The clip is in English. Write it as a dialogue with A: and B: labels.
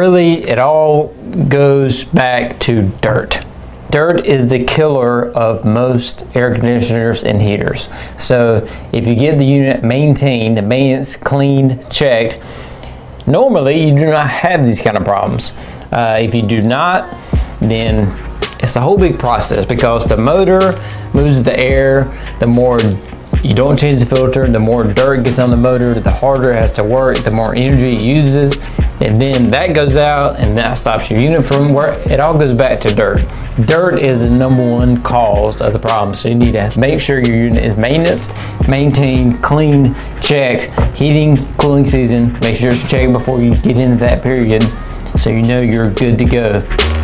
A: really, it all goes back to dirt. Dirt is the killer of most air conditioners and heaters. So if you get the unit maintained, maintenance cleaned, checked, normally you do not have these kind of problems. Uh, if you do not, then it's a whole big process because the motor moves the air, the more you don't change the filter, the more dirt gets on the motor, the harder it has to work, the more energy it uses, and then that goes out and that stops your unit from work. It all goes back to dirt. Dirt is the number one cause of the problem, so you need to make sure your unit is maintenance, maintained, clean, checked, heating, cooling season. Make sure it's checked before you get into that period so you know you're good to go.